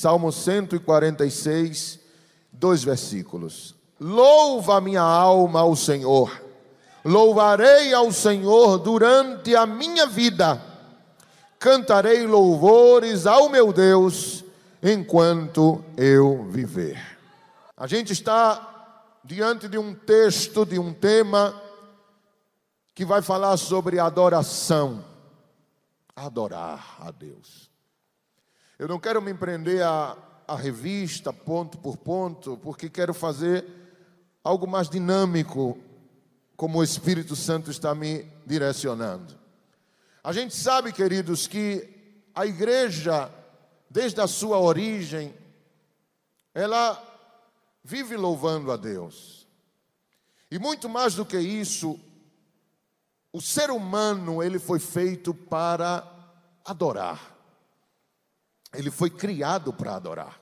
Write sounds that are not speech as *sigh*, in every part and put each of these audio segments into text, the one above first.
Salmo 146, dois versículos. Louva minha alma ao Senhor, louvarei ao Senhor durante a minha vida, cantarei louvores ao meu Deus enquanto eu viver. A gente está diante de um texto, de um tema que vai falar sobre adoração. Adorar a Deus. Eu não quero me empreender a, a revista ponto por ponto, porque quero fazer algo mais dinâmico, como o Espírito Santo está me direcionando. A gente sabe, queridos, que a igreja, desde a sua origem, ela vive louvando a Deus. E muito mais do que isso, o ser humano, ele foi feito para adorar. Ele foi criado para adorar.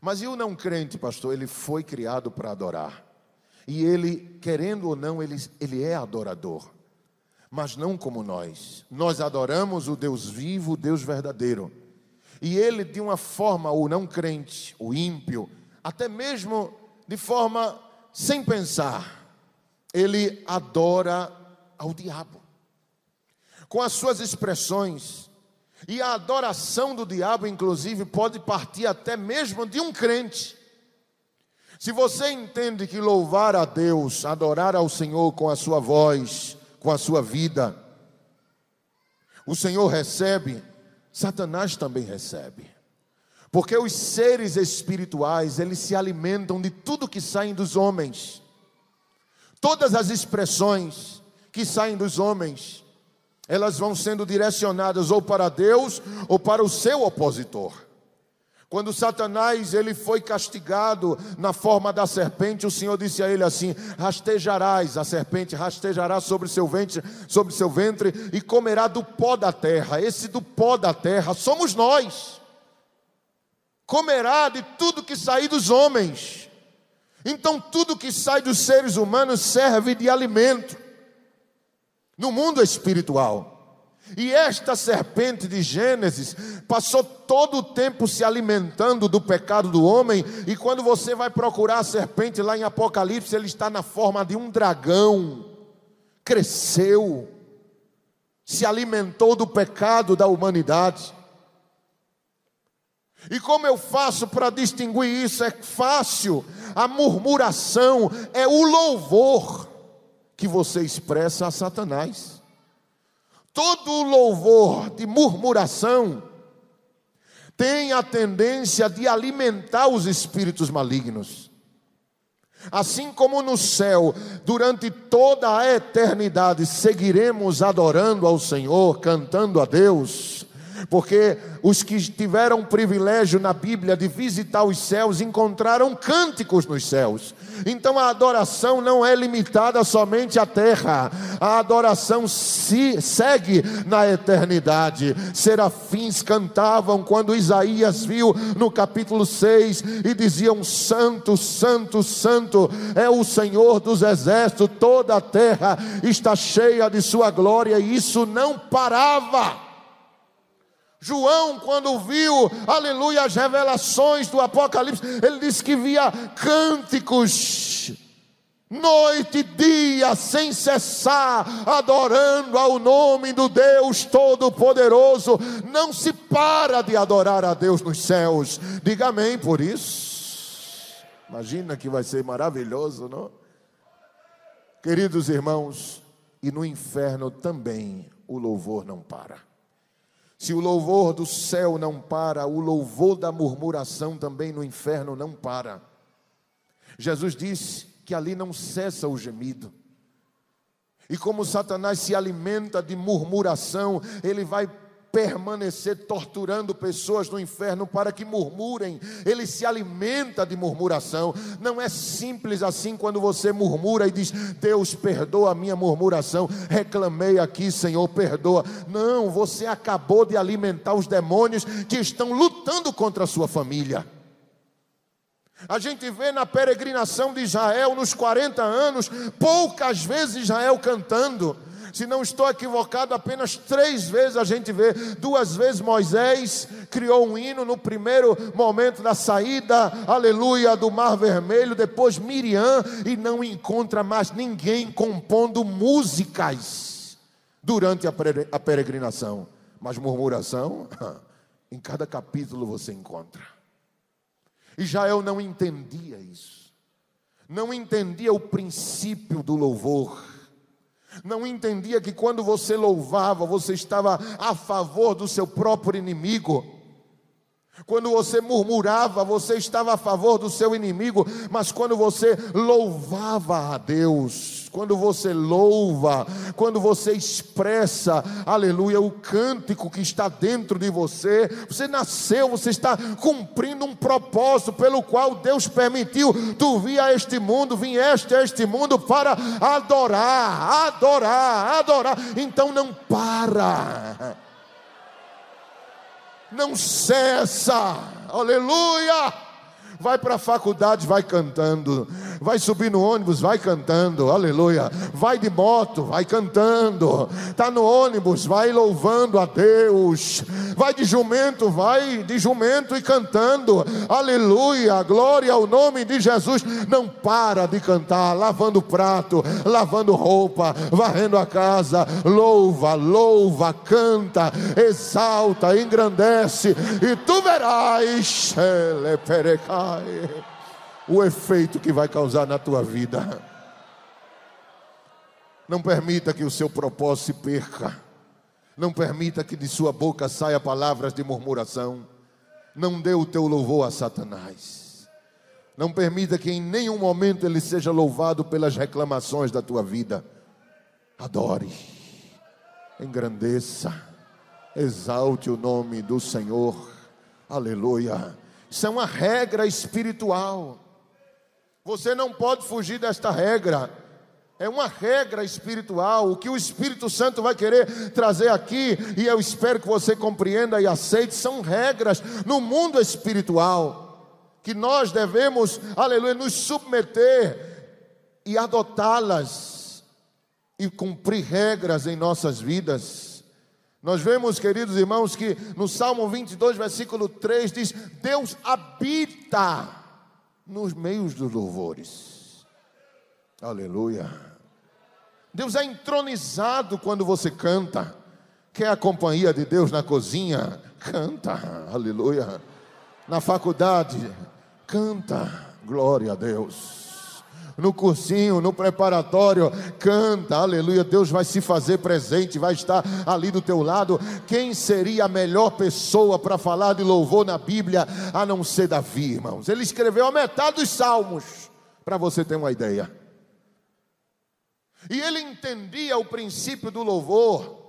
Mas e o não crente, pastor? Ele foi criado para adorar. E ele, querendo ou não, ele, ele é adorador. Mas não como nós. Nós adoramos o Deus vivo, o Deus verdadeiro. E ele, de uma forma, o não crente, o ímpio, até mesmo de forma sem pensar, ele adora ao diabo. Com as suas expressões, e a adoração do diabo, inclusive, pode partir até mesmo de um crente. Se você entende que louvar a Deus, adorar ao Senhor com a sua voz, com a sua vida, o Senhor recebe, Satanás também recebe. Porque os seres espirituais, eles se alimentam de tudo que saem dos homens. Todas as expressões que saem dos homens, elas vão sendo direcionadas ou para Deus ou para o seu opositor. Quando Satanás ele foi castigado na forma da serpente, o Senhor disse a ele assim: rastejarás, a serpente rastejará sobre seu ventre, sobre seu ventre e comerá do pó da terra. Esse do pó da terra somos nós comerá de tudo que sair dos homens. Então, tudo que sai dos seres humanos serve de alimento no mundo espiritual. E esta serpente de Gênesis passou todo o tempo se alimentando do pecado do homem, e quando você vai procurar a serpente lá em Apocalipse, ele está na forma de um dragão, cresceu, se alimentou do pecado da humanidade. E como eu faço para distinguir isso? É fácil. A murmuração é o louvor que você expressa a Satanás. Todo louvor de murmuração tem a tendência de alimentar os espíritos malignos. Assim como no céu, durante toda a eternidade, seguiremos adorando ao Senhor, cantando a Deus, porque os que tiveram o privilégio na Bíblia de visitar os céus encontraram cânticos nos céus. Então a adoração não é limitada somente à terra, a adoração se segue na eternidade. Serafins cantavam quando Isaías viu no capítulo 6 e diziam: Santo, Santo, Santo é o Senhor dos exércitos, toda a terra está cheia de Sua glória, e isso não parava. João, quando viu, aleluia, as revelações do Apocalipse, ele disse que via cânticos, noite e dia, sem cessar, adorando ao nome do Deus Todo-Poderoso. Não se para de adorar a Deus nos céus. Diga amém por isso. Imagina que vai ser maravilhoso, não? Queridos irmãos, e no inferno também o louvor não para. Se o louvor do céu não para, o louvor da murmuração também no inferno não para. Jesus disse que ali não cessa o gemido. E como Satanás se alimenta de murmuração, ele vai permanecer torturando pessoas no inferno para que murmurem. Ele se alimenta de murmuração. Não é simples assim quando você murmura e diz: Deus, perdoa a minha murmuração. Reclamei aqui, Senhor, perdoa. Não, você acabou de alimentar os demônios que estão lutando contra a sua família. A gente vê na peregrinação de Israel, nos 40 anos, poucas vezes Israel cantando Se não estou equivocado, apenas três vezes a gente vê. Duas vezes Moisés criou um hino no primeiro momento da saída, aleluia, do Mar Vermelho. Depois Miriam, e não encontra mais ninguém compondo músicas durante a peregrinação. Mas murmuração, *laughs* em cada capítulo você encontra. E Jael não entendia isso, não entendia o princípio do louvor não entendia que quando você louvava, você estava a favor do seu próprio inimigo. Quando você murmurava, você estava a favor do seu inimigo, mas quando você louvava a Deus, quando você louva, quando você expressa, aleluia, o cântico que está dentro de você, você nasceu, você está cumprindo um propósito pelo qual Deus permitiu tu vir a este mundo, vieste a este mundo para adorar, adorar, adorar. Então não para. Não cessa. Aleluia vai para a faculdade, vai cantando, vai subir no ônibus, vai cantando, aleluia, vai de moto, vai cantando, está no ônibus, vai louvando a Deus, vai de jumento, vai de jumento e cantando, aleluia, glória ao nome de Jesus, não para de cantar, lavando prato, lavando roupa, varrendo a casa, louva, louva, canta, exalta, engrandece, e tu verás, ele perecar o efeito que vai causar na tua vida. Não permita que o seu propósito se perca. Não permita que de sua boca saia palavras de murmuração. Não dê o teu louvor a Satanás. Não permita que em nenhum momento ele seja louvado pelas reclamações da tua vida. Adore, engrandeça, exalte o nome do Senhor. Aleluia. Isso é uma regra espiritual. Você não pode fugir desta regra. É uma regra espiritual. O que o Espírito Santo vai querer trazer aqui, e eu espero que você compreenda e aceite, são regras no mundo espiritual. Que nós devemos, aleluia, nos submeter e adotá-las e cumprir regras em nossas vidas. Nós vemos, queridos irmãos, que no Salmo 22, versículo 3 diz: Deus habita nos meios dos louvores. Aleluia. Deus é entronizado quando você canta. Quer a companhia de Deus na cozinha? Canta. Aleluia. Na faculdade? Canta. Glória a Deus no cursinho, no preparatório, canta, aleluia, Deus vai se fazer presente, vai estar ali do teu lado. Quem seria a melhor pessoa para falar de louvor na Bíblia a não ser Davi, irmãos? Ele escreveu a metade dos salmos, para você ter uma ideia. E ele entendia o princípio do louvor,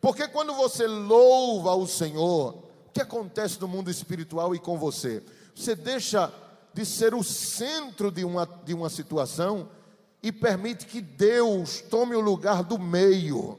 porque quando você louva o Senhor, o que acontece no mundo espiritual e com você? Você deixa de ser o centro de uma, de uma situação e permite que Deus tome o lugar do meio,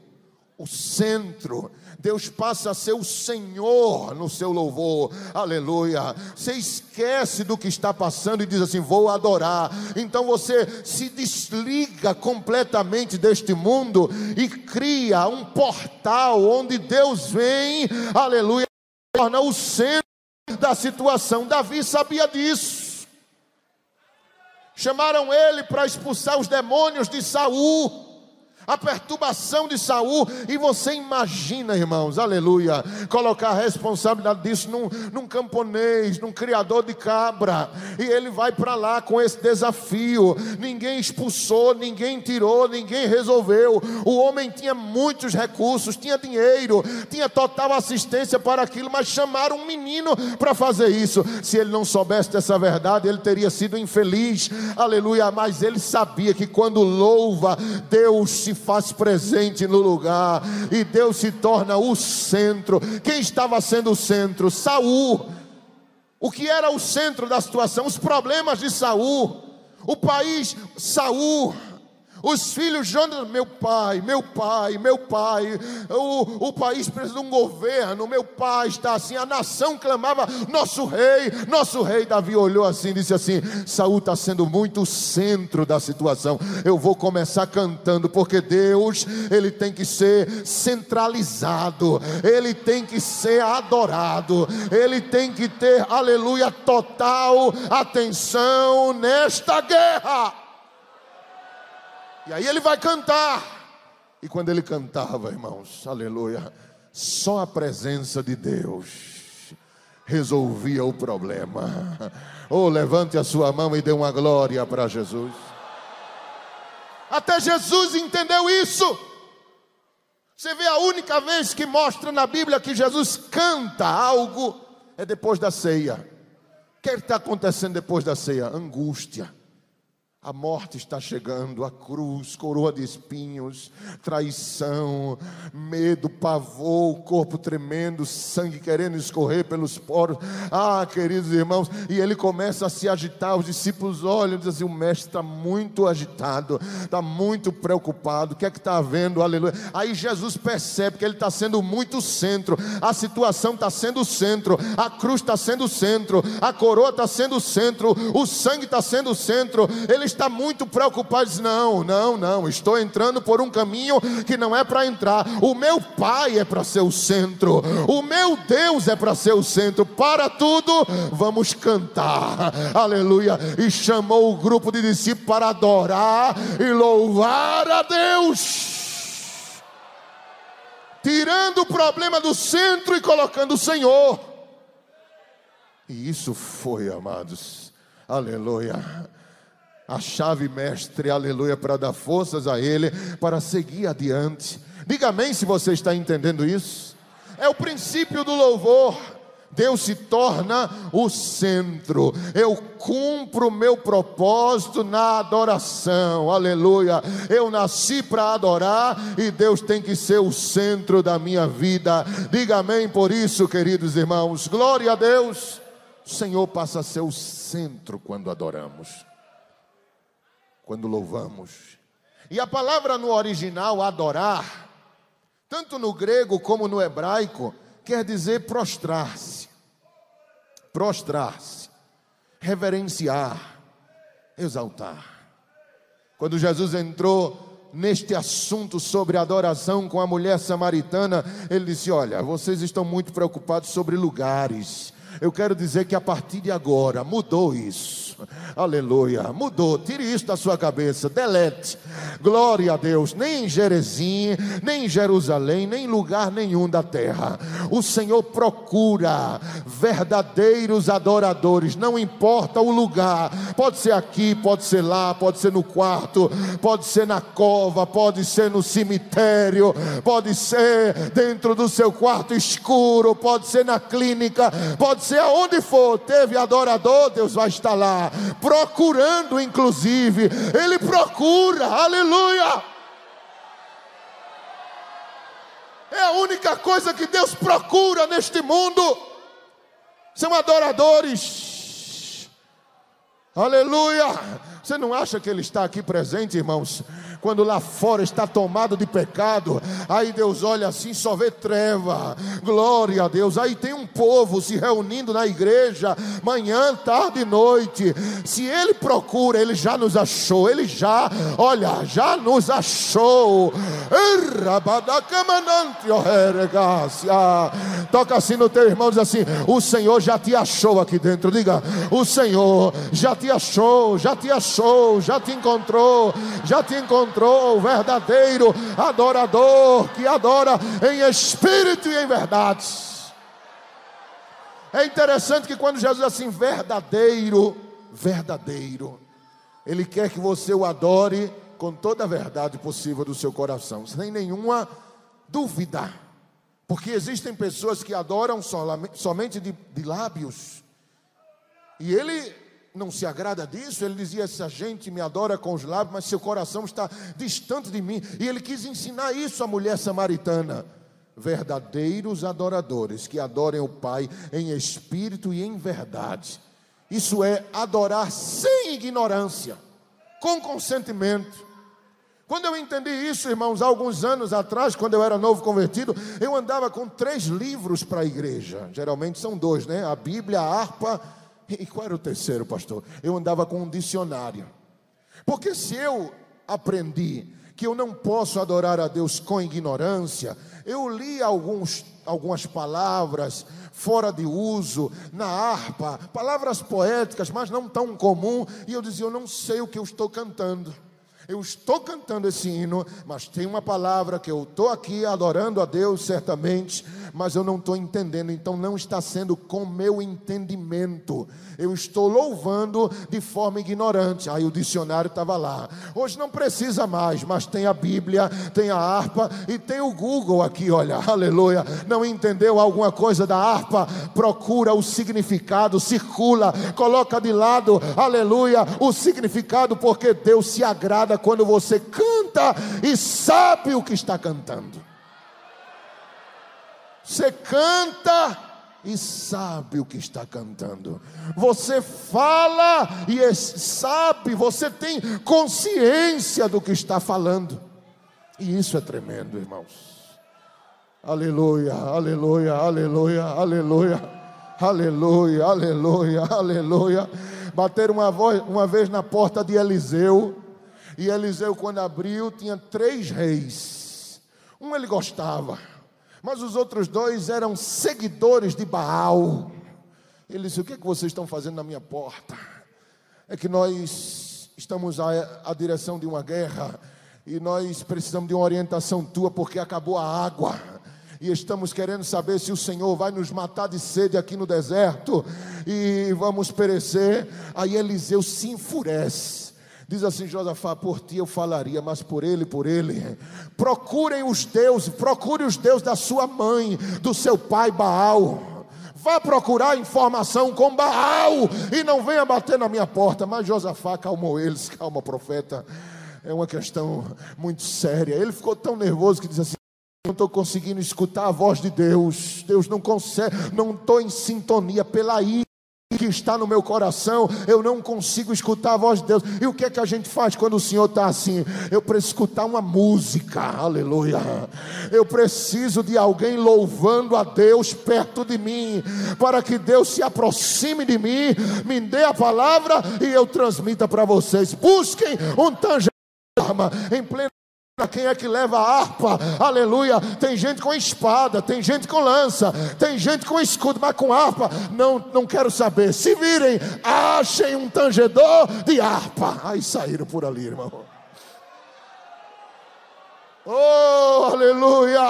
o centro. Deus passa a ser o Senhor no seu louvor, aleluia. Você esquece do que está passando e diz assim: Vou adorar. Então você se desliga completamente deste mundo e cria um portal onde Deus vem, aleluia, torna o centro da situação. Davi sabia disso. Chamaram ele para expulsar os demônios de Saul a perturbação de Saul, e você imagina, irmãos, aleluia, colocar a responsabilidade disso num, num camponês, num criador de cabra, e ele vai para lá com esse desafio. Ninguém expulsou, ninguém tirou, ninguém resolveu. O homem tinha muitos recursos, tinha dinheiro, tinha total assistência para aquilo, mas chamaram um menino para fazer isso. Se ele não soubesse dessa verdade, ele teria sido infeliz, aleluia, mas ele sabia que quando louva, Deus se faz presente no lugar e Deus se torna o centro. Quem estava sendo o centro? Saul. O que era o centro da situação? Os problemas de Saul. O país Saul. Os filhos Jonas, meu pai, meu pai, meu pai, o, o país precisa de um governo, meu pai está assim, a nação clamava, nosso rei, nosso rei. Davi olhou assim disse assim: Saul está sendo muito o centro da situação. Eu vou começar cantando, porque Deus, ele tem que ser centralizado, ele tem que ser adorado, ele tem que ter, aleluia, total atenção nesta guerra. E aí ele vai cantar. E quando ele cantava, irmãos, aleluia, só a presença de Deus resolvia o problema. Oh, levante a sua mão e dê uma glória para Jesus. Até Jesus entendeu isso. Você vê a única vez que mostra na Bíblia que Jesus canta algo é depois da ceia. O que é está acontecendo depois da ceia? Angústia. A morte está chegando, a cruz, coroa de espinhos, traição, medo, pavor, o corpo tremendo, sangue querendo escorrer pelos poros. Ah, queridos irmãos, e ele começa a se agitar. Os discípulos olham e dizem assim: o mestre está muito agitado, está muito preocupado. O que é que está havendo? Aleluia. Aí Jesus percebe que ele está sendo muito centro, a situação está sendo centro, a cruz está sendo centro, a coroa está sendo centro, o sangue está sendo centro. Ele está muito preocupado, diz: Não, não, não, estou entrando por um caminho que não é para entrar. O meu Pai é para ser o centro, o meu Deus é para ser o centro. Para tudo, vamos cantar, aleluia. E chamou o grupo de discípulos para adorar e louvar a Deus tirando o problema do centro e colocando o Senhor. E isso foi, amados, aleluia, a chave mestre, aleluia, para dar forças a ele, para seguir adiante. Diga amém se você está entendendo isso. É o princípio do louvor. Deus se torna o centro. Eu cumpro o meu propósito na adoração. Aleluia. Eu nasci para adorar e Deus tem que ser o centro da minha vida. Diga amém por isso, queridos irmãos. Glória a Deus. O Senhor passa a ser o centro quando adoramos quando louvamos. E a palavra no original, adorar, tanto no grego como no hebraico, quer dizer prostrar-se, prostrar-se, reverenciar, exaltar. Quando Jesus entrou neste assunto sobre adoração com a mulher samaritana, ele disse: Olha, vocês estão muito preocupados sobre lugares. Eu quero dizer que a partir de agora mudou isso. Aleluia. Mudou. Tire isso da sua cabeça. Delete. Glória a Deus. Nem em Jerezim, nem em Jerusalém, nem em lugar nenhum da terra. O Senhor procura verdadeiros adoradores. Não importa o lugar. Pode ser aqui, pode ser lá, pode ser no quarto, pode ser na cova, pode ser no cemitério, pode ser dentro do seu quarto escuro, pode ser na clínica, pode ser aonde for. Teve adorador, Deus vai estar lá procurando inclusive, ele procura, aleluia. É a única coisa que Deus procura neste mundo, são adoradores, aleluia. Você não acha que Ele está aqui presente, irmãos? Quando lá fora está tomado de pecado, aí Deus olha assim, só vê treva, glória a Deus. Aí tem um povo se reunindo na igreja, manhã, tarde e noite. Se Ele procura, Ele já nos achou, Ele já, olha, já nos achou. Toca assim no teu irmão, diz assim: O Senhor já te achou aqui dentro. Diga: O Senhor já te achou, já te achou, já te encontrou, já te encontrou encontrou o verdadeiro adorador que adora em espírito e em verdade. É interessante que quando Jesus diz assim, verdadeiro, verdadeiro, Ele quer que você o adore com toda a verdade possível do seu coração, sem nenhuma dúvida. Porque existem pessoas que adoram somente de, de lábios. E ele não se agrada disso. Ele dizia: Essa gente me adora com os lábios, mas seu coração está distante de mim. E ele quis ensinar isso à mulher samaritana. Verdadeiros adoradores que adorem o Pai em espírito e em verdade. Isso é adorar sem ignorância, com consentimento. Quando eu entendi isso, irmãos, há alguns anos atrás, quando eu era novo convertido, eu andava com três livros para a igreja. Geralmente são dois, né? A Bíblia, a harpa. E qual era o terceiro, pastor? Eu andava com um dicionário. Porque se eu aprendi que eu não posso adorar a Deus com ignorância, eu li alguns, algumas palavras fora de uso, na harpa, palavras poéticas, mas não tão comum, e eu dizia: Eu não sei o que eu estou cantando. Eu estou cantando esse hino, mas tem uma palavra que eu estou aqui adorando a Deus, certamente, mas eu não estou entendendo, então não está sendo com meu entendimento. Eu estou louvando de forma ignorante. Aí o dicionário estava lá. Hoje não precisa mais, mas tem a Bíblia, tem a harpa e tem o Google aqui, olha, *laughs* aleluia. Não entendeu alguma coisa da harpa? Procura o significado, circula, coloca de lado, aleluia, o significado, porque Deus se agrada quando você canta e sabe o que está cantando. Você canta e sabe o que está cantando. Você fala e sabe, você tem consciência do que está falando. E isso é tremendo, irmãos. Aleluia, aleluia, aleluia, aleluia. Aleluia, aleluia, aleluia. Bateram uma, voz, uma vez na porta de Eliseu e Eliseu, quando abriu, tinha três reis. Um ele gostava, mas os outros dois eram seguidores de Baal. Ele disse: O que é que vocês estão fazendo na minha porta? É que nós estamos à, à direção de uma guerra e nós precisamos de uma orientação tua porque acabou a água e estamos querendo saber se o Senhor vai nos matar de sede aqui no deserto e vamos perecer. Aí Eliseu se enfurece. Diz assim Josafá: Por ti eu falaria, mas por ele, por ele. Procurem os deuses, procure os deuses da sua mãe, do seu pai Baal. Vá procurar informação com Baal e não venha bater na minha porta. Mas Josafá calmou eles, *laughs* calma, profeta. É uma questão muito séria. Ele ficou tão nervoso que diz assim: não estou conseguindo escutar a voz de Deus. Deus não consegue, não estou em sintonia pela ira que está no meu coração, eu não consigo escutar a voz de Deus. E o que é que a gente faz quando o Senhor está assim? Eu preciso escutar uma música, aleluia. Eu preciso de alguém louvando a Deus perto de mim, para que Deus se aproxime de mim, me dê a palavra e eu transmita para vocês. Busquem um tangente em pleno quem é que leva a harpa? Aleluia. Tem gente com espada, tem gente com lança, tem gente com escudo, mas com harpa. Não, não quero saber. Se virem, achem um tangedor de harpa. Aí saíram por ali, irmão. Oh, aleluia.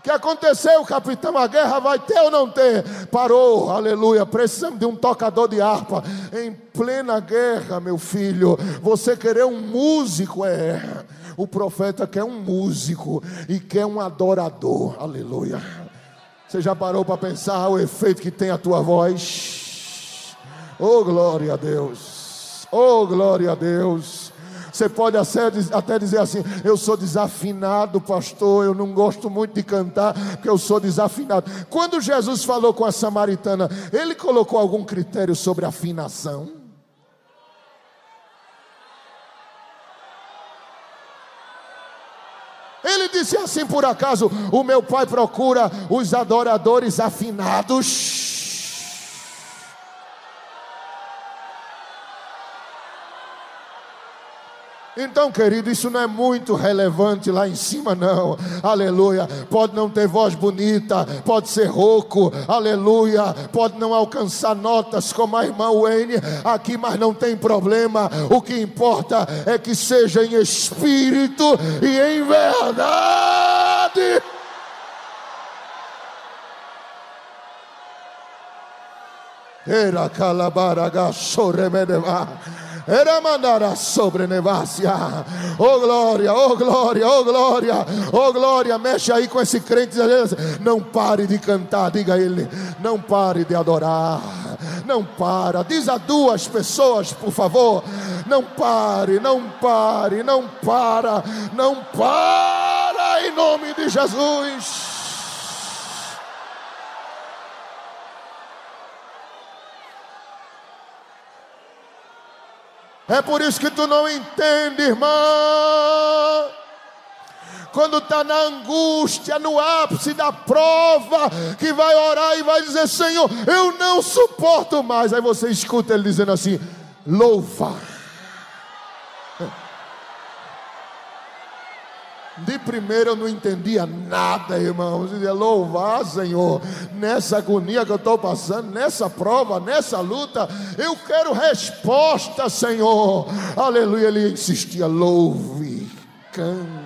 O que aconteceu, capitão? A guerra vai ter ou não ter? Parou, aleluia. Precisamos de um tocador de harpa. Em plena guerra, meu filho. Você querer um músico é. O profeta quer um músico e quer um adorador. Aleluia. Você já parou para pensar o efeito que tem a tua voz? Oh, glória a Deus. Oh, glória a Deus. Você pode até dizer assim: Eu sou desafinado, pastor. Eu não gosto muito de cantar, porque eu sou desafinado. Quando Jesus falou com a samaritana, ele colocou algum critério sobre afinação? Ele disse assim: por acaso, o meu pai procura os adoradores afinados. Então, querido, isso não é muito relevante lá em cima, não. Aleluia. Pode não ter voz bonita, pode ser rouco, aleluia. Pode não alcançar notas como a irmã Wayne aqui, mas não tem problema. O que importa é que seja em espírito e em verdade. Era calabaraga soremedeva. Era mandar sobre nevácia. Oh glória, oh glória, oh glória, oh glória. Mexe aí com esse crente. Não pare de cantar, diga ele. Não pare de adorar. Não para. Diz a duas pessoas, por favor. Não pare, não pare, não para, não para em nome de Jesus. É por isso que tu não entende, irmã. Quando está na angústia, no ápice da prova, que vai orar e vai dizer: Senhor, eu não suporto mais. Aí você escuta ele dizendo assim: louva De primeiro eu não entendia nada, irmãos. Eu dizia, louvar, Senhor, nessa agonia que eu estou passando, nessa prova, nessa luta, eu quero resposta, Senhor. Aleluia. Ele insistia, louve, cante.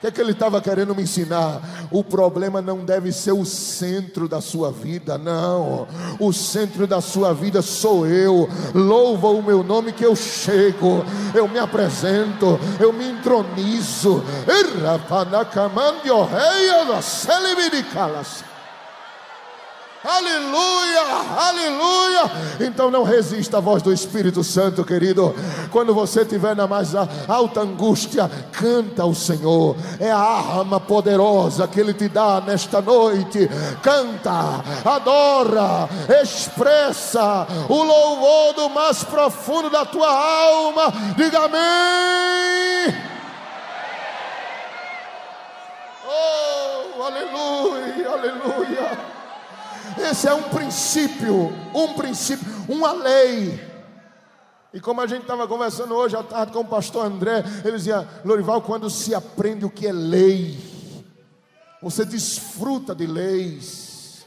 O que, é que ele estava querendo me ensinar? O problema não deve ser o centro da sua vida, não. O centro da sua vida sou eu. Louva o meu nome que eu chego, eu me apresento, eu me entronizo. Aleluia, aleluia. Então não resista à voz do Espírito Santo, querido. Quando você estiver na mais alta angústia, canta ao Senhor. É a arma poderosa que Ele te dá nesta noite. Canta, adora, expressa o louvor do mais profundo da tua alma. Diga amém. Oh, aleluia, aleluia. Esse é um princípio, um princípio, uma lei. E como a gente estava conversando hoje à tarde com o pastor André, ele dizia: Lorival, quando se aprende o que é lei, você desfruta de leis,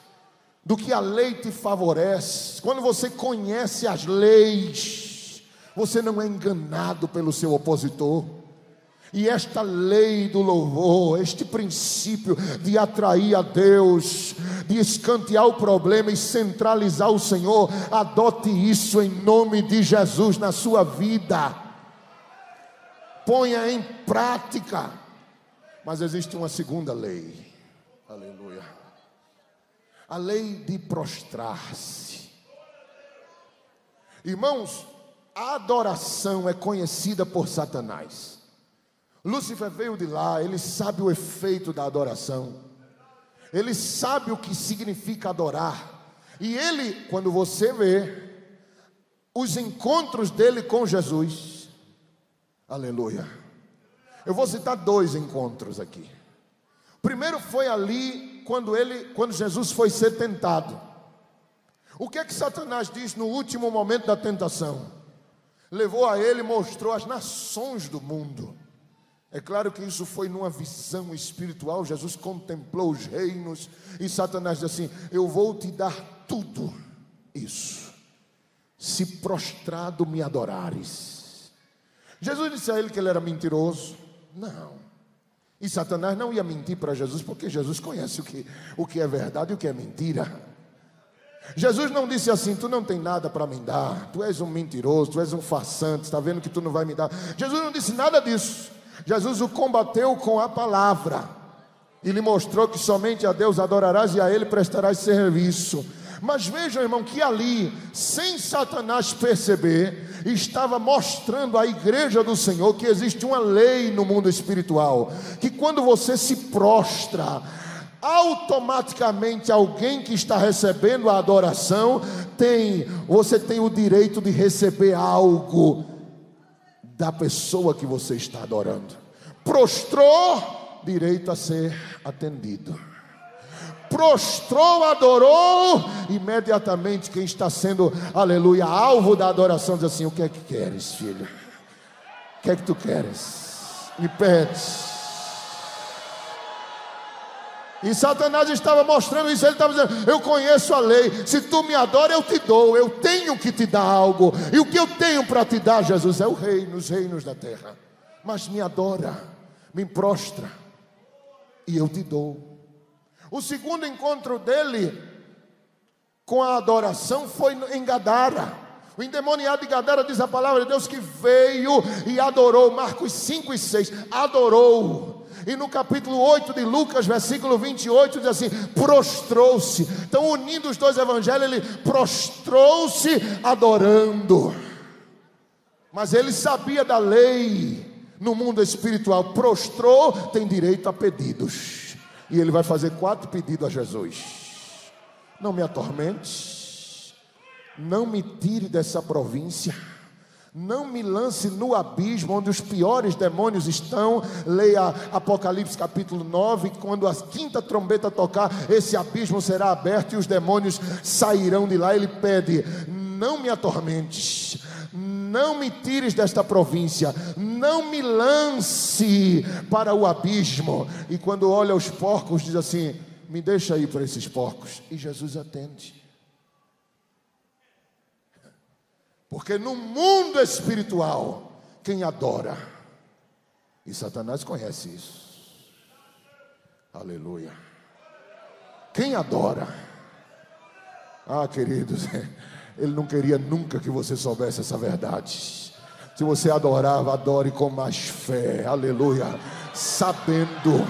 do que a lei te favorece. Quando você conhece as leis, você não é enganado pelo seu opositor. E esta lei do louvor, este princípio de atrair a Deus, de escantear o problema e centralizar o Senhor, adote isso em nome de Jesus na sua vida. Ponha em prática. Mas existe uma segunda lei. Aleluia. A lei de prostrar-se. Irmãos, a adoração é conhecida por Satanás. Lúcifer veio de lá, ele sabe o efeito da adoração, ele sabe o que significa adorar, e ele, quando você vê os encontros dele com Jesus, aleluia. Eu vou citar dois encontros aqui. Primeiro foi ali quando ele, quando Jesus foi ser tentado. O que é que Satanás diz no último momento da tentação? Levou a ele, mostrou as nações do mundo. É claro que isso foi numa visão espiritual. Jesus contemplou os reinos e Satanás diz assim: Eu vou te dar tudo isso, se prostrado me adorares. Jesus disse a ele que ele era mentiroso. Não. E Satanás não ia mentir para Jesus, porque Jesus conhece o que, o que é verdade e o que é mentira. Jesus não disse assim: Tu não tem nada para me dar, tu és um mentiroso, tu és um farsante, está vendo que tu não vai me dar. Jesus não disse nada disso. Jesus o combateu com a palavra e lhe mostrou que somente a Deus adorarás e a Ele prestarás serviço. Mas vejam, irmão, que ali, sem Satanás perceber, estava mostrando à igreja do Senhor que existe uma lei no mundo espiritual, que quando você se prostra, automaticamente alguém que está recebendo a adoração tem, você tem o direito de receber algo da pessoa que você está adorando. Prostrou, direito a ser atendido. Prostrou, adorou, imediatamente quem está sendo, aleluia, alvo da adoração diz assim: O que é que queres, filho? O que é que tu queres? Me pedes. E Satanás estava mostrando isso, ele estava dizendo: Eu conheço a lei, se tu me adora, eu te dou, eu tenho que te dar algo, e o que eu tenho para te dar, Jesus, é o rei nos reinos da terra. Mas me adora, me prostra, e eu te dou. O segundo encontro dele com a adoração foi em Gadara. O endemoniado de Gadara diz a palavra de Deus que veio e adorou, Marcos 5 e 6, adorou. E no capítulo 8 de Lucas, versículo 28, diz assim: prostrou-se. Então, unindo os dois evangelhos, ele prostrou-se adorando. Mas ele sabia da lei no mundo espiritual. Prostrou, tem direito a pedidos. E ele vai fazer quatro pedidos a Jesus: Não me atormente, não me tire dessa província, Não me lance no abismo onde os piores demônios estão. Leia Apocalipse capítulo 9. Quando a quinta trombeta tocar, esse abismo será aberto e os demônios sairão de lá. Ele pede: Não me atormentes, não me tires desta província, não me lance para o abismo. E quando olha os porcos, diz assim: Me deixa ir para esses porcos. E Jesus atende. Porque no mundo espiritual, quem adora, e Satanás conhece isso. Aleluia. Quem adora? Ah, queridos, *laughs* ele não queria nunca que você soubesse essa verdade. Se você adorava, adore com mais fé. Aleluia. Sabendo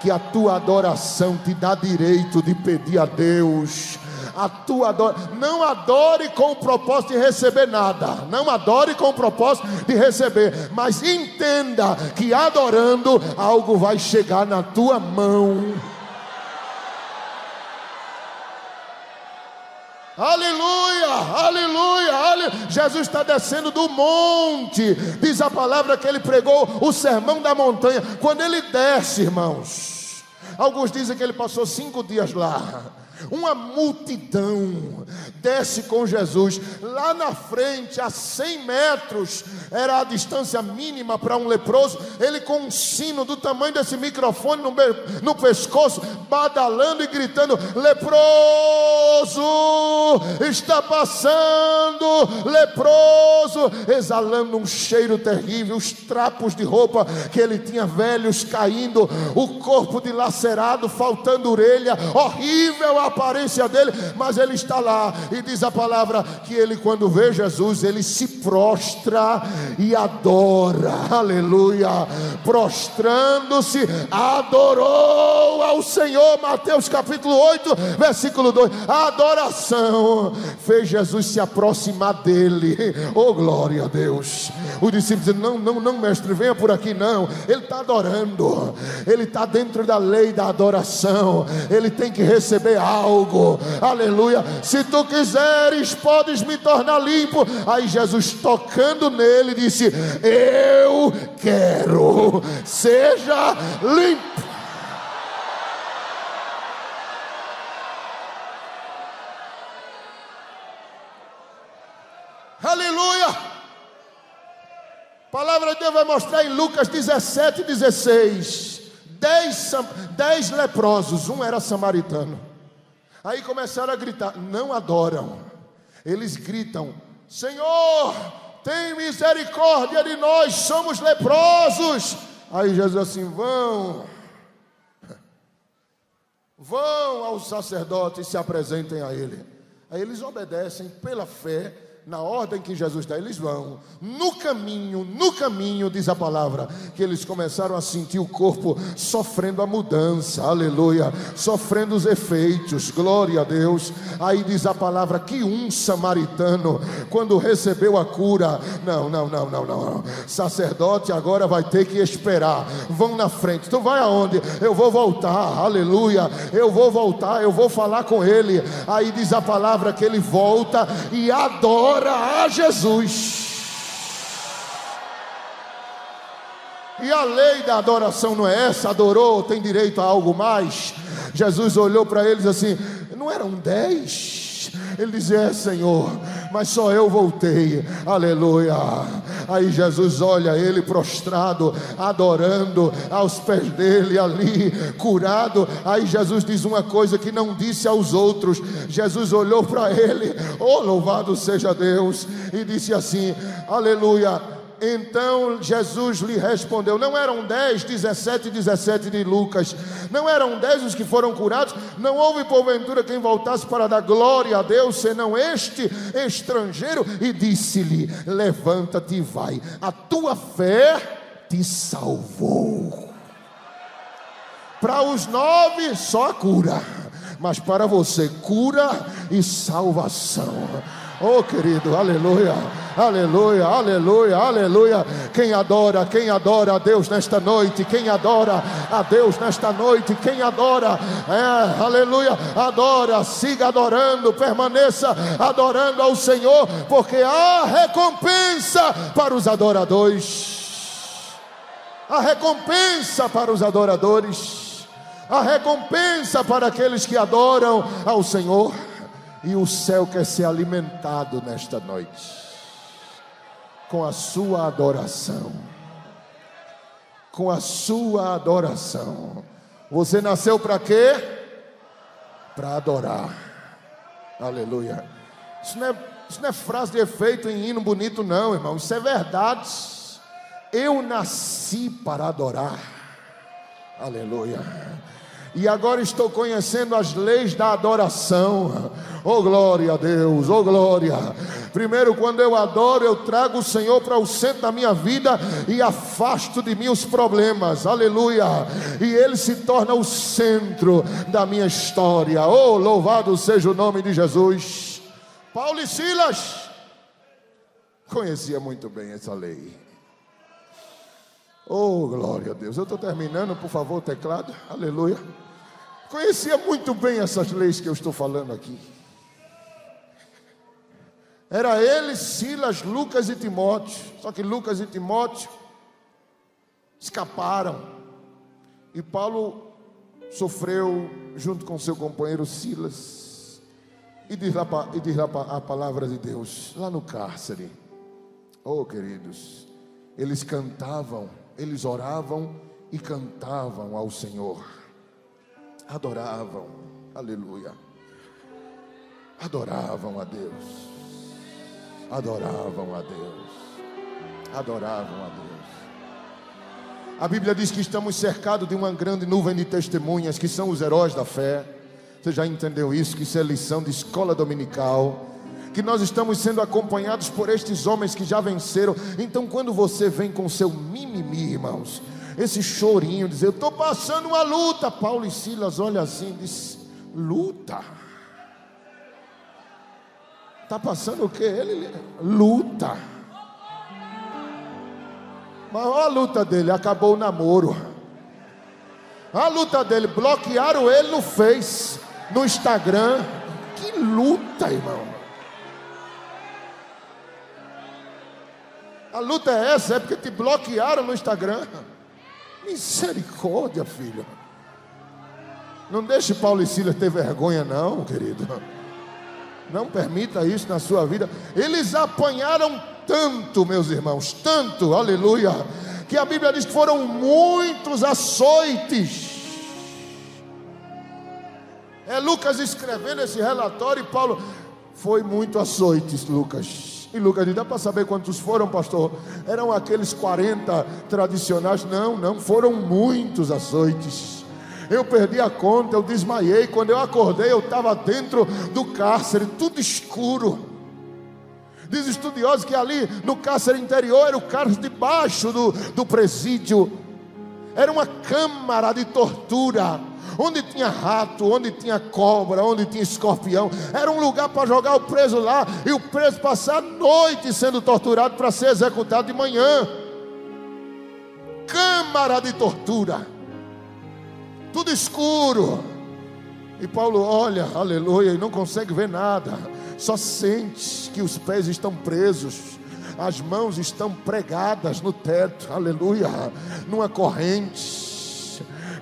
que a tua adoração te dá direito de pedir a Deus a tua. Não adore com o propósito de receber nada. Não adore com o propósito de receber. Mas entenda que adorando, algo vai chegar na tua mão. Aleluia, aleluia, aleluia. Jesus está descendo do monte. Diz a palavra que ele pregou o sermão da montanha. Quando ele desce, irmãos, alguns dizem que ele passou cinco dias lá. Uma multidão desce com Jesus. Lá na frente, a 100 metros, era a distância mínima para um leproso. Ele com um sino do tamanho desse microfone no, no pescoço, badalando e gritando: Leproso está passando, leproso, exalando um cheiro terrível. Os trapos de roupa que ele tinha velhos caindo, o corpo dilacerado, faltando orelha, horrível a aparência dele, mas ele está lá e diz a palavra que ele, quando vê Jesus, ele se prostra e adora, aleluia, prostrando-se, adorou ao Senhor, Mateus capítulo 8, versículo 2. A adoração fez Jesus se aproximar dele, oh glória a Deus. O discípulo disse: Não, não, não, mestre, venha por aqui, não. Ele está adorando, ele está dentro da lei da adoração, ele tem que receber algo, aleluia. Se tu quiseres, podes me tornar limpo. Aí Jesus, tocando nele, disse: Eu quero, seja limpo. Aleluia. A palavra de Deus vai mostrar em Lucas 17, 16. Dez, dez leprosos, um era samaritano. Aí começaram a gritar, não adoram. Eles gritam: Senhor, tem misericórdia de nós, somos leprosos. Aí Jesus assim: vão, vão aos sacerdotes e se apresentem a ele. Aí eles obedecem pela fé na ordem que Jesus dá, eles vão. No caminho, no caminho, diz a palavra, que eles começaram a sentir o corpo sofrendo a mudança, aleluia, sofrendo os efeitos, glória a Deus. Aí diz a palavra que um samaritano, quando recebeu a cura, não, não, não, não, não, sacerdote agora vai ter que esperar. Vão na frente, tu vai aonde? Eu vou voltar, aleluia, eu vou voltar, eu vou falar com ele. Aí diz a palavra que ele volta e adora adora a Jesus. E a lei da adoração não é essa? Adorou, tem direito a algo mais? Jesus olhou para eles assim: não eram dez? Ele dizia: É, Senhor, mas só eu voltei. Aleluia. Aí Jesus olha ele prostrado, adorando aos pés dele ali, curado. Aí Jesus diz uma coisa que não disse aos outros. Jesus olhou para ele, oh louvado seja Deus, e disse assim: Aleluia então Jesus lhe respondeu: Não eram 10, 17 e 17 de Lucas, não eram 10 os que foram curados, não houve porventura quem voltasse para dar glória a Deus, senão este estrangeiro, e disse-lhe: Levanta-te e vai, a tua fé te salvou. Para os nove, só cura mas para você cura e salvação. Oh, querido, aleluia, aleluia, aleluia, aleluia. Quem adora, quem adora a Deus nesta noite, quem adora a Deus nesta noite, quem adora, é, aleluia, adora, siga adorando, permaneça adorando ao Senhor, porque há recompensa para os adoradores. A recompensa para os adoradores, a recompensa para aqueles que adoram ao Senhor e o céu quer ser alimentado nesta noite com a sua adoração. Com a sua adoração. Você nasceu para quê? Para adorar. Aleluia. Isso não, é, isso não é frase de efeito em hino bonito, não, irmão. Isso é verdade. Eu nasci para adorar. Aleluia e agora estou conhecendo as leis da adoração. Oh glória a Deus, oh glória. Primeiro, quando eu adoro, eu trago o Senhor para o centro da minha vida e afasto de mim os problemas. Aleluia. E ele se torna o centro da minha história. Oh, louvado seja o nome de Jesus. Paulo e Silas conhecia muito bem essa lei. Oh, glória a Deus. Eu estou terminando, por favor, teclado. Aleluia. Conhecia muito bem essas leis que eu estou falando aqui. Era ele, Silas, Lucas e Timóteo. Só que Lucas e Timóteo escaparam. E Paulo sofreu junto com seu companheiro Silas. E diz lá, e diz lá a palavra de Deus, lá no cárcere. Oh, queridos, eles cantavam, eles oravam e cantavam ao Senhor adoravam, aleluia, adoravam a Deus, adoravam a Deus, adoravam a Deus. A Bíblia diz que estamos cercados de uma grande nuvem de testemunhas que são os heróis da fé. Você já entendeu isso? Que isso é lição de escola dominical que nós estamos sendo acompanhados por estes homens que já venceram. Então, quando você vem com seu mimimi, irmãos, esse chorinho, dizer, eu estou passando uma luta. Paulo e Silas olha assim diz, luta. Está passando o que? Ele luta. Mas olha a luta dele, acabou o namoro. A luta dele, bloquearam ele no Face, no Instagram. Que luta, irmão. A luta é essa, é porque te bloquearam no Instagram. Misericórdia, filho. Não deixe Paulo e Silas ter vergonha, não, querido. Não permita isso na sua vida. Eles apanharam tanto, meus irmãos, tanto, aleluia, que a Bíblia diz que foram muitos açoites. É Lucas escrevendo esse relatório e Paulo foi muito açoites, Lucas. E Lucas dá para saber quantos foram, pastor? Eram aqueles 40 tradicionais? Não, não, foram muitos açoites. Eu perdi a conta, eu desmaiei. Quando eu acordei, eu estava dentro do cárcere, tudo escuro. Diz estudiosos que ali no cárcere interior era o cárcere debaixo do, do presídio, era uma câmara de tortura onde tinha rato, onde tinha cobra, onde tinha escorpião. Era um lugar para jogar o preso lá e o preso passar a noite sendo torturado para ser executado de manhã. Câmara de tortura, tudo escuro. E Paulo olha, aleluia, e não consegue ver nada, só sente que os pés estão presos as mãos estão pregadas no teto, aleluia, numa corrente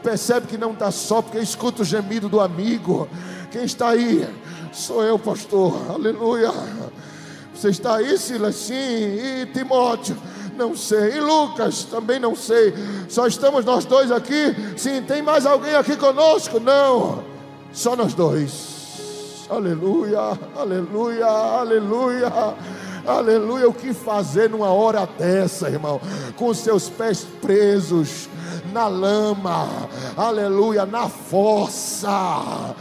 percebe que não está só, porque escuta o gemido do amigo. Quem está aí? Sou eu, pastor. Aleluia. Você está aí, Silas? Sim. E Timóteo? Não sei. E Lucas? Também não sei. Só estamos nós dois aqui? Sim. Tem mais alguém aqui conosco? Não. Só nós dois. Aleluia, aleluia, aleluia. Aleluia, o que fazer numa hora dessa, irmão? Com os seus pés presos na lama, aleluia, na força,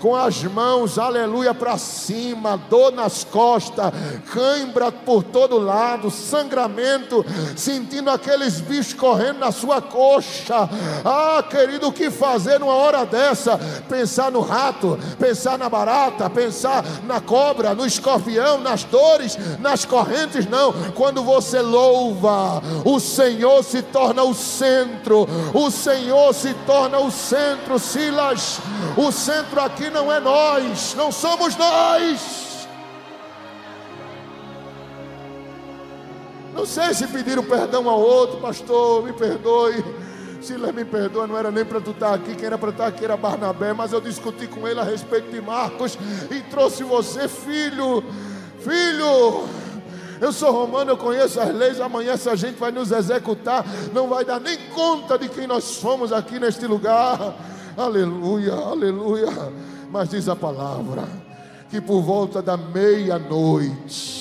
com as mãos, aleluia, para cima, dor nas costas, cãibra por todo lado, sangramento, sentindo aqueles bichos correndo na sua coxa. Ah, querido, o que fazer numa hora dessa? Pensar no rato, pensar na barata, pensar na cobra, no escorpião, nas dores, nas correntes, não. Quando você louva, o Senhor se torna o centro, o Senhor se torna o centro, Silas. O centro aqui não é nós, não somos nós. Não sei se pediram perdão ao outro, pastor, me perdoe. Silas me perdoa, não era nem para tu estar aqui, quem era para estar aqui era Barnabé, mas eu discuti com ele a respeito de Marcos e trouxe você, filho, filho. Eu sou romano, eu conheço as leis. Amanhã essa gente vai nos executar, não vai dar nem conta de quem nós somos aqui neste lugar. Aleluia, aleluia. Mas diz a palavra que por volta da meia-noite,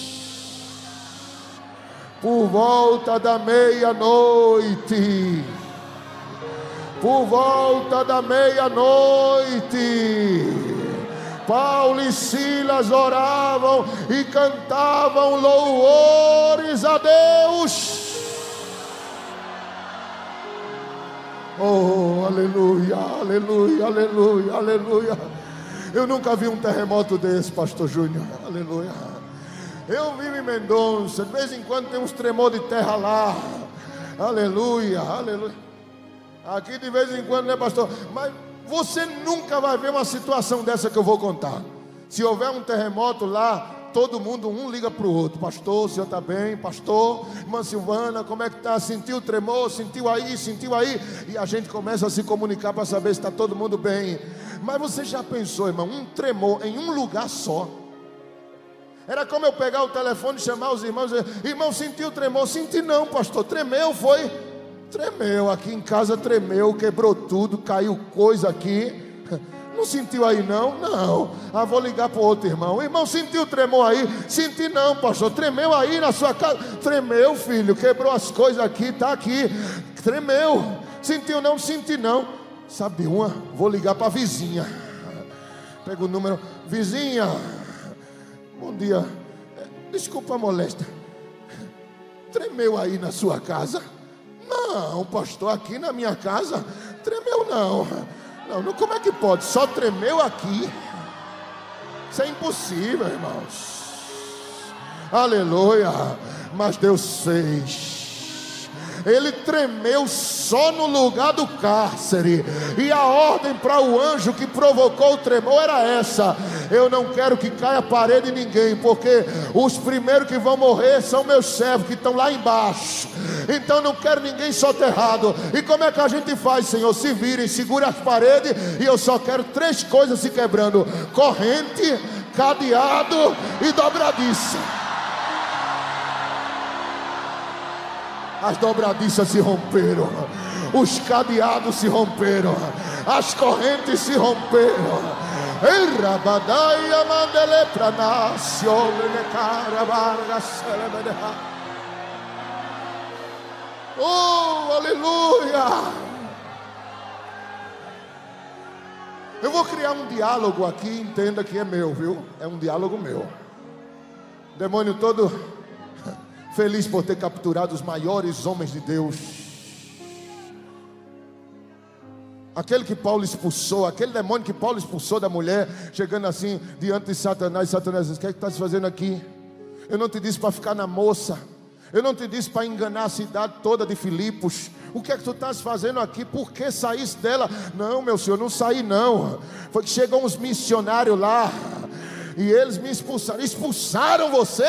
por volta da meia-noite, por volta da meia-noite, Paulo e Silas oravam e cantavam louvores a Deus. Oh, aleluia, aleluia, aleluia, aleluia. Eu nunca vi um terremoto desse, Pastor Júnior. Aleluia. Eu vivo em Mendonça, de vez em quando tem uns tremor de terra lá. Aleluia, aleluia. Aqui de vez em quando, né, pastor? Mas você nunca vai ver uma situação dessa que eu vou contar. Se houver um terremoto lá, todo mundo, um liga para o outro. Pastor, o senhor está bem? Pastor, irmã Silvana, como é que está? Sentiu tremor? Sentiu aí? Sentiu aí? E a gente começa a se comunicar para saber se está todo mundo bem. Mas você já pensou, irmão, um tremor em um lugar só? Era como eu pegar o telefone e chamar os irmãos e dizer, irmão, sentiu tremor? Senti não, pastor. Tremeu, foi? Tremeu, aqui em casa tremeu, quebrou tudo, caiu coisa aqui. *laughs* Não sentiu aí não? Não. Ah, vou ligar para o outro irmão. Irmão sentiu tremor aí? Senti não, pastor. Tremeu aí na sua casa? Tremeu, filho. Quebrou as coisas aqui, está aqui. Tremeu. Sentiu não? Senti não. Sabe uma? Vou ligar para a vizinha. Pega o número. Vizinha. Bom dia. Desculpa a molesta. Tremeu aí na sua casa? Não, pastor, aqui na minha casa. Tremeu não. Não, não, como é que pode? Só tremeu aqui. Isso é impossível, irmãos. Aleluia. Mas Deus fez ele tremeu só no lugar do cárcere, e a ordem para o anjo que provocou o tremor era essa: eu não quero que caia a parede ninguém, porque os primeiros que vão morrer são meus servos que estão lá embaixo, então não quero ninguém soterrado. E como é que a gente faz, Senhor? Se virem, segure as paredes, e eu só quero três coisas se quebrando: corrente, cadeado e dobradiça. As dobradiças se romperam, os cadeados se romperam, as correntes se romperam. Oh, aleluia! Eu vou criar um diálogo aqui, entenda que é meu, viu? É um diálogo meu. demônio todo feliz por ter capturado os maiores homens de Deus. Aquele que Paulo expulsou, aquele demônio que Paulo expulsou da mulher, chegando assim diante de Satanás, Satanás diz: O que é que estás fazendo aqui? Eu não te disse para ficar na moça, eu não te disse para enganar a cidade toda de Filipos. O que é que tu estás fazendo aqui? Por que saíste dela? Não, meu senhor, não saí não. Foi que chegou uns missionários lá e eles me expulsaram. Expulsaram você?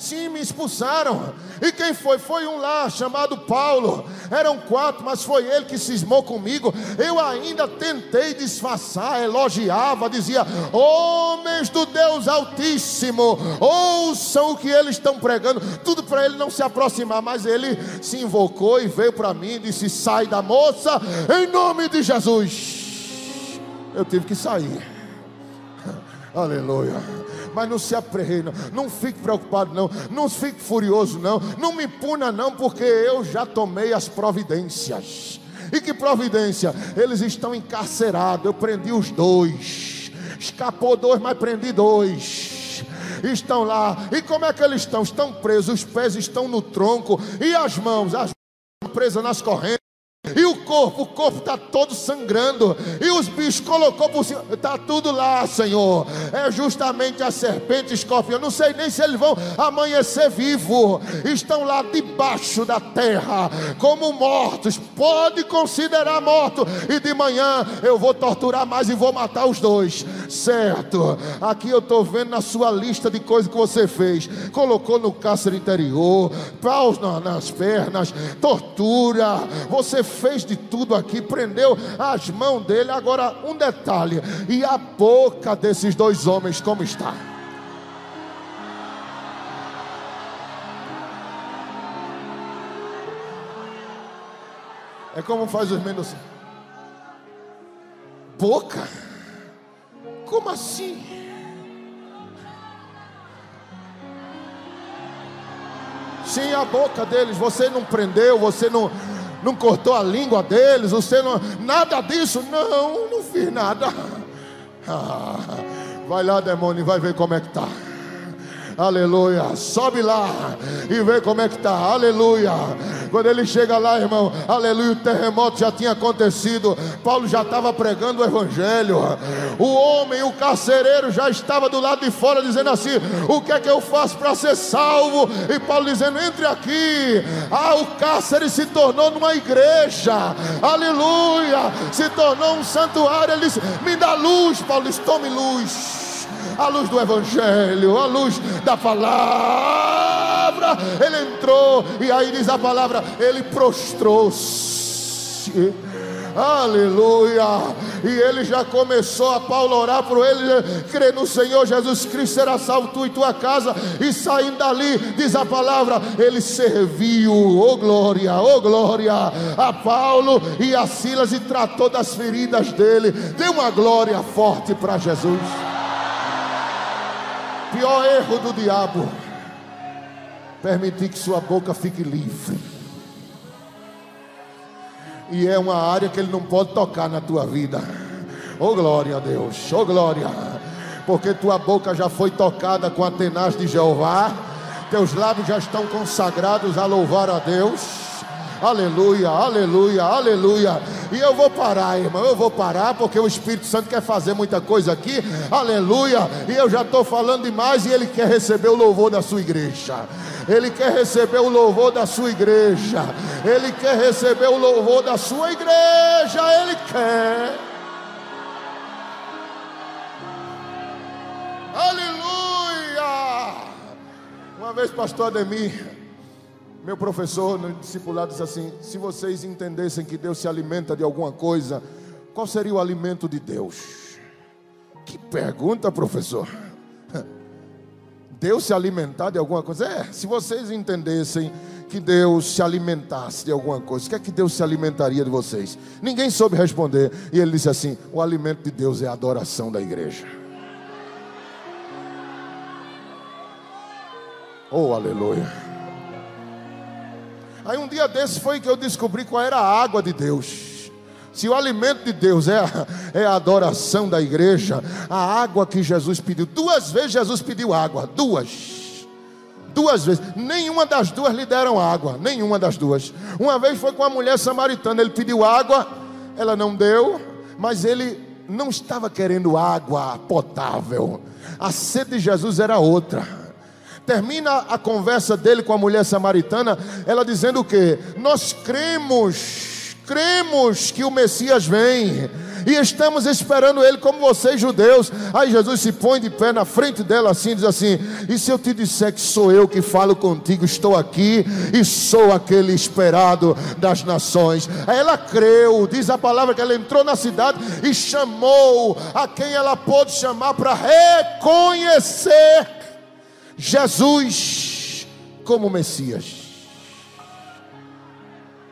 Sim, me expulsaram. E quem foi? Foi um lá chamado Paulo. Eram quatro, mas foi ele que cismou comigo. Eu ainda tentei disfarçar, elogiava, dizia: Homens do Deus Altíssimo, ouçam o que eles estão pregando. Tudo para ele não se aproximar, mas ele se invocou e veio para mim e disse: Sai da moça, em nome de Jesus. Eu tive que sair. *laughs* Aleluia. Mas não se apreie, não. não fique preocupado, não. Não fique furioso, não. Não me puna, não, porque eu já tomei as providências. E que providência? Eles estão encarcerados. Eu prendi os dois. Escapou dois, mas prendi dois. Estão lá. E como é que eles estão? Estão presos, os pés estão no tronco e as mãos, as mãos presas nas correntes. E o corpo, o corpo está todo sangrando. E os bichos colocou por cima. Está tudo lá, Senhor. É justamente a serpente, escorpião. Não sei nem se eles vão amanhecer vivo. Estão lá debaixo da terra, como mortos. Pode considerar morto. E de manhã eu vou torturar mais e vou matar os dois. Certo. Aqui eu estou vendo na sua lista de coisas que você fez. Colocou no cárcere interior, paus nas pernas, tortura. Você fez de tudo aqui, prendeu as mãos dele. Agora, um detalhe: e a boca desses dois homens, como está? É como faz os meninos. Boca? Como assim? Sim, a boca deles, você não prendeu, você não, não cortou a língua deles, você não. Nada disso. Não, não fiz nada. Ah, vai lá, demônio, vai ver como é que tá. Aleluia. Sobe lá e vê como é que está. Aleluia. Quando ele chega lá, irmão, aleluia, o terremoto já tinha acontecido. Paulo já estava pregando o evangelho. O homem, o carcereiro já estava do lado de fora dizendo assim: "O que é que eu faço para ser salvo?" E Paulo dizendo: "Entre aqui". Ah, o cárcere se tornou numa igreja. Aleluia. Se tornou um santuário. Ele disse: "Me dá luz", Paulo disse: "Tome luz" a luz do Evangelho, a luz da palavra. Ele entrou, e aí diz a palavra: ele prostrou-se. Aleluia. E ele já começou a Paulo orar por ele, crer no Senhor Jesus Cristo, será salvo tu e tua casa. E saindo dali, diz a palavra, ele serviu, oh glória, oh glória, a Paulo e a Silas e tratou das feridas dele. Dê uma glória forte para Jesus pior erro do diabo: permitir que sua boca fique livre. E é uma área que ele não pode tocar na tua vida. Oh glória a Deus, oh glória. Porque tua boca já foi tocada com a tenaz de Jeová, teus lábios já estão consagrados a louvar a Deus aleluia, aleluia, aleluia. E eu vou parar, irmão, eu vou parar porque o Espírito Santo quer fazer muita coisa aqui, aleluia. E eu já estou falando demais e ele quer receber o louvor da sua igreja. Ele quer receber o louvor da sua igreja. Ele quer receber o louvor da sua igreja. Ele quer. Aleluia! Uma vez, pastor Ademir meu professor no discipulado disse assim: se vocês entendessem que Deus se alimenta de alguma coisa, qual seria o alimento de Deus? Que pergunta, professor. Deus se alimentar de alguma coisa? É, se vocês entendessem que Deus se alimentasse de alguma coisa, o que é que Deus se alimentaria de vocês? Ninguém soube responder. E ele disse assim: o alimento de Deus é a adoração da igreja. Oh, aleluia. Aí um dia desse foi que eu descobri qual era a água de Deus. Se o alimento de Deus é a, é a adoração da igreja, a água que Jesus pediu, duas vezes Jesus pediu água, duas. Duas vezes, nenhuma das duas lhe deram água, nenhuma das duas. Uma vez foi com a mulher samaritana, ele pediu água, ela não deu, mas ele não estava querendo água potável. A sede de Jesus era outra termina a conversa dele com a mulher samaritana, ela dizendo o que? Nós cremos, cremos que o Messias vem. E estamos esperando ele como vocês judeus. Aí Jesus se põe de pé na frente dela assim, diz assim: "E se eu te disser que sou eu que falo contigo, estou aqui e sou aquele esperado das nações". Aí ela creu, diz a palavra que ela entrou na cidade e chamou a quem ela pôde chamar para reconhecer Jesus como Messias.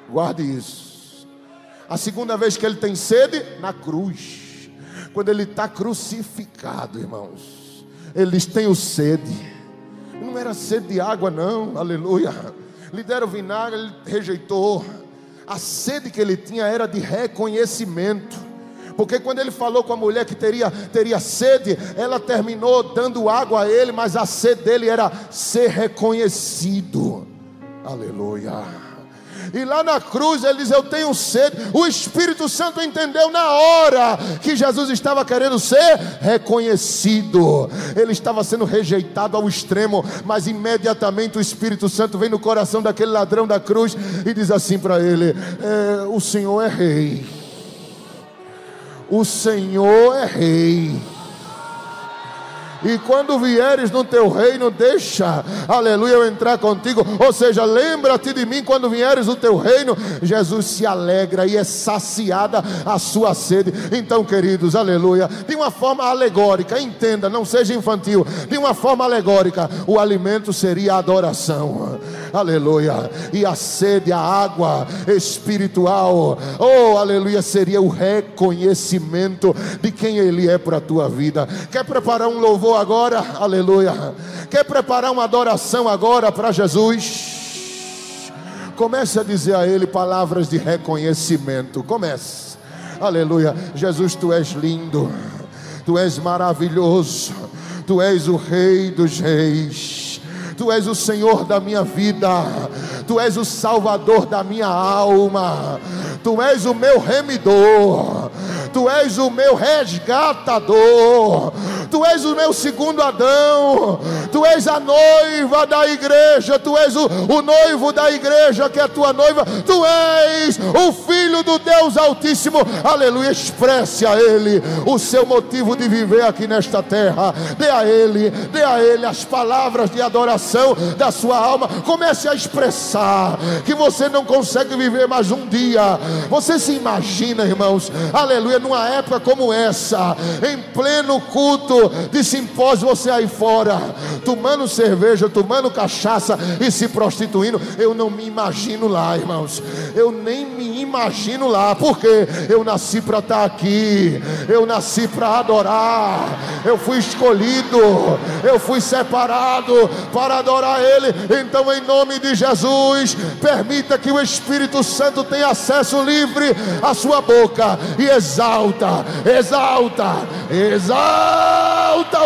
Guarde isso. A segunda vez que ele tem sede, na cruz. Quando ele está crucificado, irmãos. Eles têm o sede. Não era sede de água, não. Aleluia. Lhe deram vinagre, ele rejeitou. A sede que ele tinha era de reconhecimento Porque quando ele falou com a mulher que teria, teria sede, ela terminou dando água a ele, mas a sede dele era ser reconhecido. Aleluia. E lá na cruz ele diz: Eu tenho sede. O Espírito Santo entendeu na hora que Jesus estava querendo ser reconhecido. Ele estava sendo rejeitado ao extremo, mas imediatamente o Espírito Santo vem no coração daquele ladrão da cruz e diz assim para ele: é, O Senhor é rei. O Senhor é rei. E quando vieres no teu reino, deixa, aleluia, eu entrar contigo. Ou seja, lembra-te de mim quando vieres no teu reino. Jesus se alegra e é saciada a sua sede. Então, queridos, aleluia, de uma forma alegórica, entenda, não seja infantil. De uma forma alegórica, o alimento seria a adoração, aleluia, e a sede, a água espiritual, oh, aleluia, seria o reconhecimento de quem Ele é para a tua vida. Quer preparar um louvor? Agora, aleluia. Quer preparar uma adoração agora para Jesus? Comece a dizer a Ele palavras de reconhecimento. Comece, aleluia. Jesus, tu és lindo, tu és maravilhoso, tu és o Rei dos Reis. Tu és o Senhor da minha vida, Tu és o Salvador da minha alma, Tu és o meu remidor, Tu és o meu resgatador, Tu és o meu segundo Adão, Tu és a noiva da igreja, Tu és o, o noivo da igreja que é a tua noiva, Tu és o Filho do Deus Altíssimo, aleluia. Expresse a Ele o seu motivo de viver aqui nesta terra, dê a Ele, dê a Ele as palavras de adoração da sua alma, comece a expressar que você não consegue viver mais um dia, você se imagina, irmãos, aleluia, numa época como essa, em pleno culto de simpósio, você aí fora, tomando cerveja, tomando cachaça e se prostituindo. Eu não me imagino lá, irmãos. Eu nem me imagino lá, porque eu nasci para estar aqui, eu nasci para adorar, eu fui escolhido, eu fui separado para adorar Ele. Então, em nome de Jesus, permita que o Espírito Santo tenha acesso livre à sua boca e exalta, exalta, exalta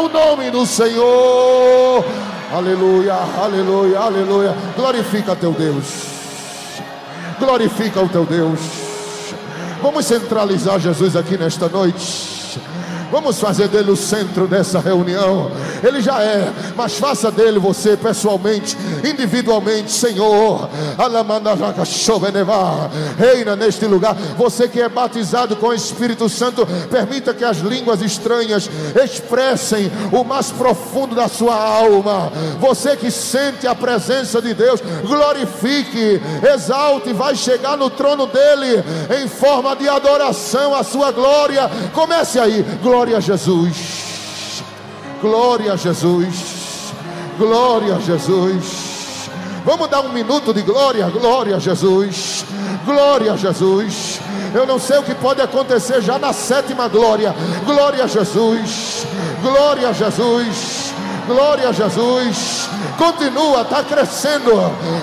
o nome do Senhor. Aleluia, aleluia, aleluia. Glorifica teu Deus. Glorifica o teu Deus. Vamos centralizar Jesus aqui nesta noite. Vamos fazer dele o centro dessa reunião. Ele já é, mas faça dele você pessoalmente, individualmente, Senhor. Reina neste lugar. Você que é batizado com o Espírito Santo, permita que as línguas estranhas expressem o mais profundo da sua alma. Você que sente a presença de Deus, glorifique, exalte, vai chegar no trono dele em forma de adoração à sua glória. Comece aí, glória Glória a Jesus. Glória a Jesus. Glória a Jesus. Vamos dar um minuto de glória, glória a Jesus. Glória a Jesus. Eu não sei o que pode acontecer já na sétima glória. Glória a Jesus. Glória a Jesus. Glória a Jesus. Continua, está crescendo.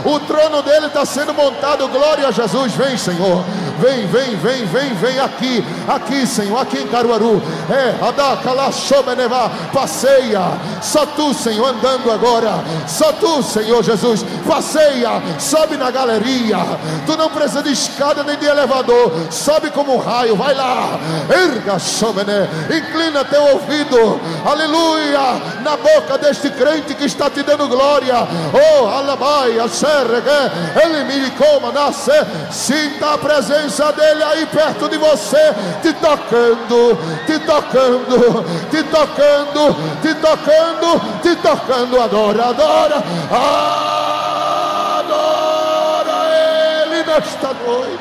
O trono dele está sendo montado. Glória a Jesus. Vem, Senhor. Vem, vem, vem, vem, vem aqui, aqui, Senhor, aqui em Caruaru. É, Adakalachomenevá, passeia. Só tu, Senhor, andando agora. Só tu, Senhor Jesus, passeia. Sobe na galeria. Tu não precisa de escada nem de elevador. Sobe como um raio, vai lá. Erga, Shomené. Inclina teu ouvido. Aleluia. Na boca deste crente que está te dando glória. Oh, alabai, a ele me coma. Sinta a presença dele aí perto de você, te tocando, te tocando, te tocando, te tocando, te tocando. Adora, adora, adora Ele nesta noite.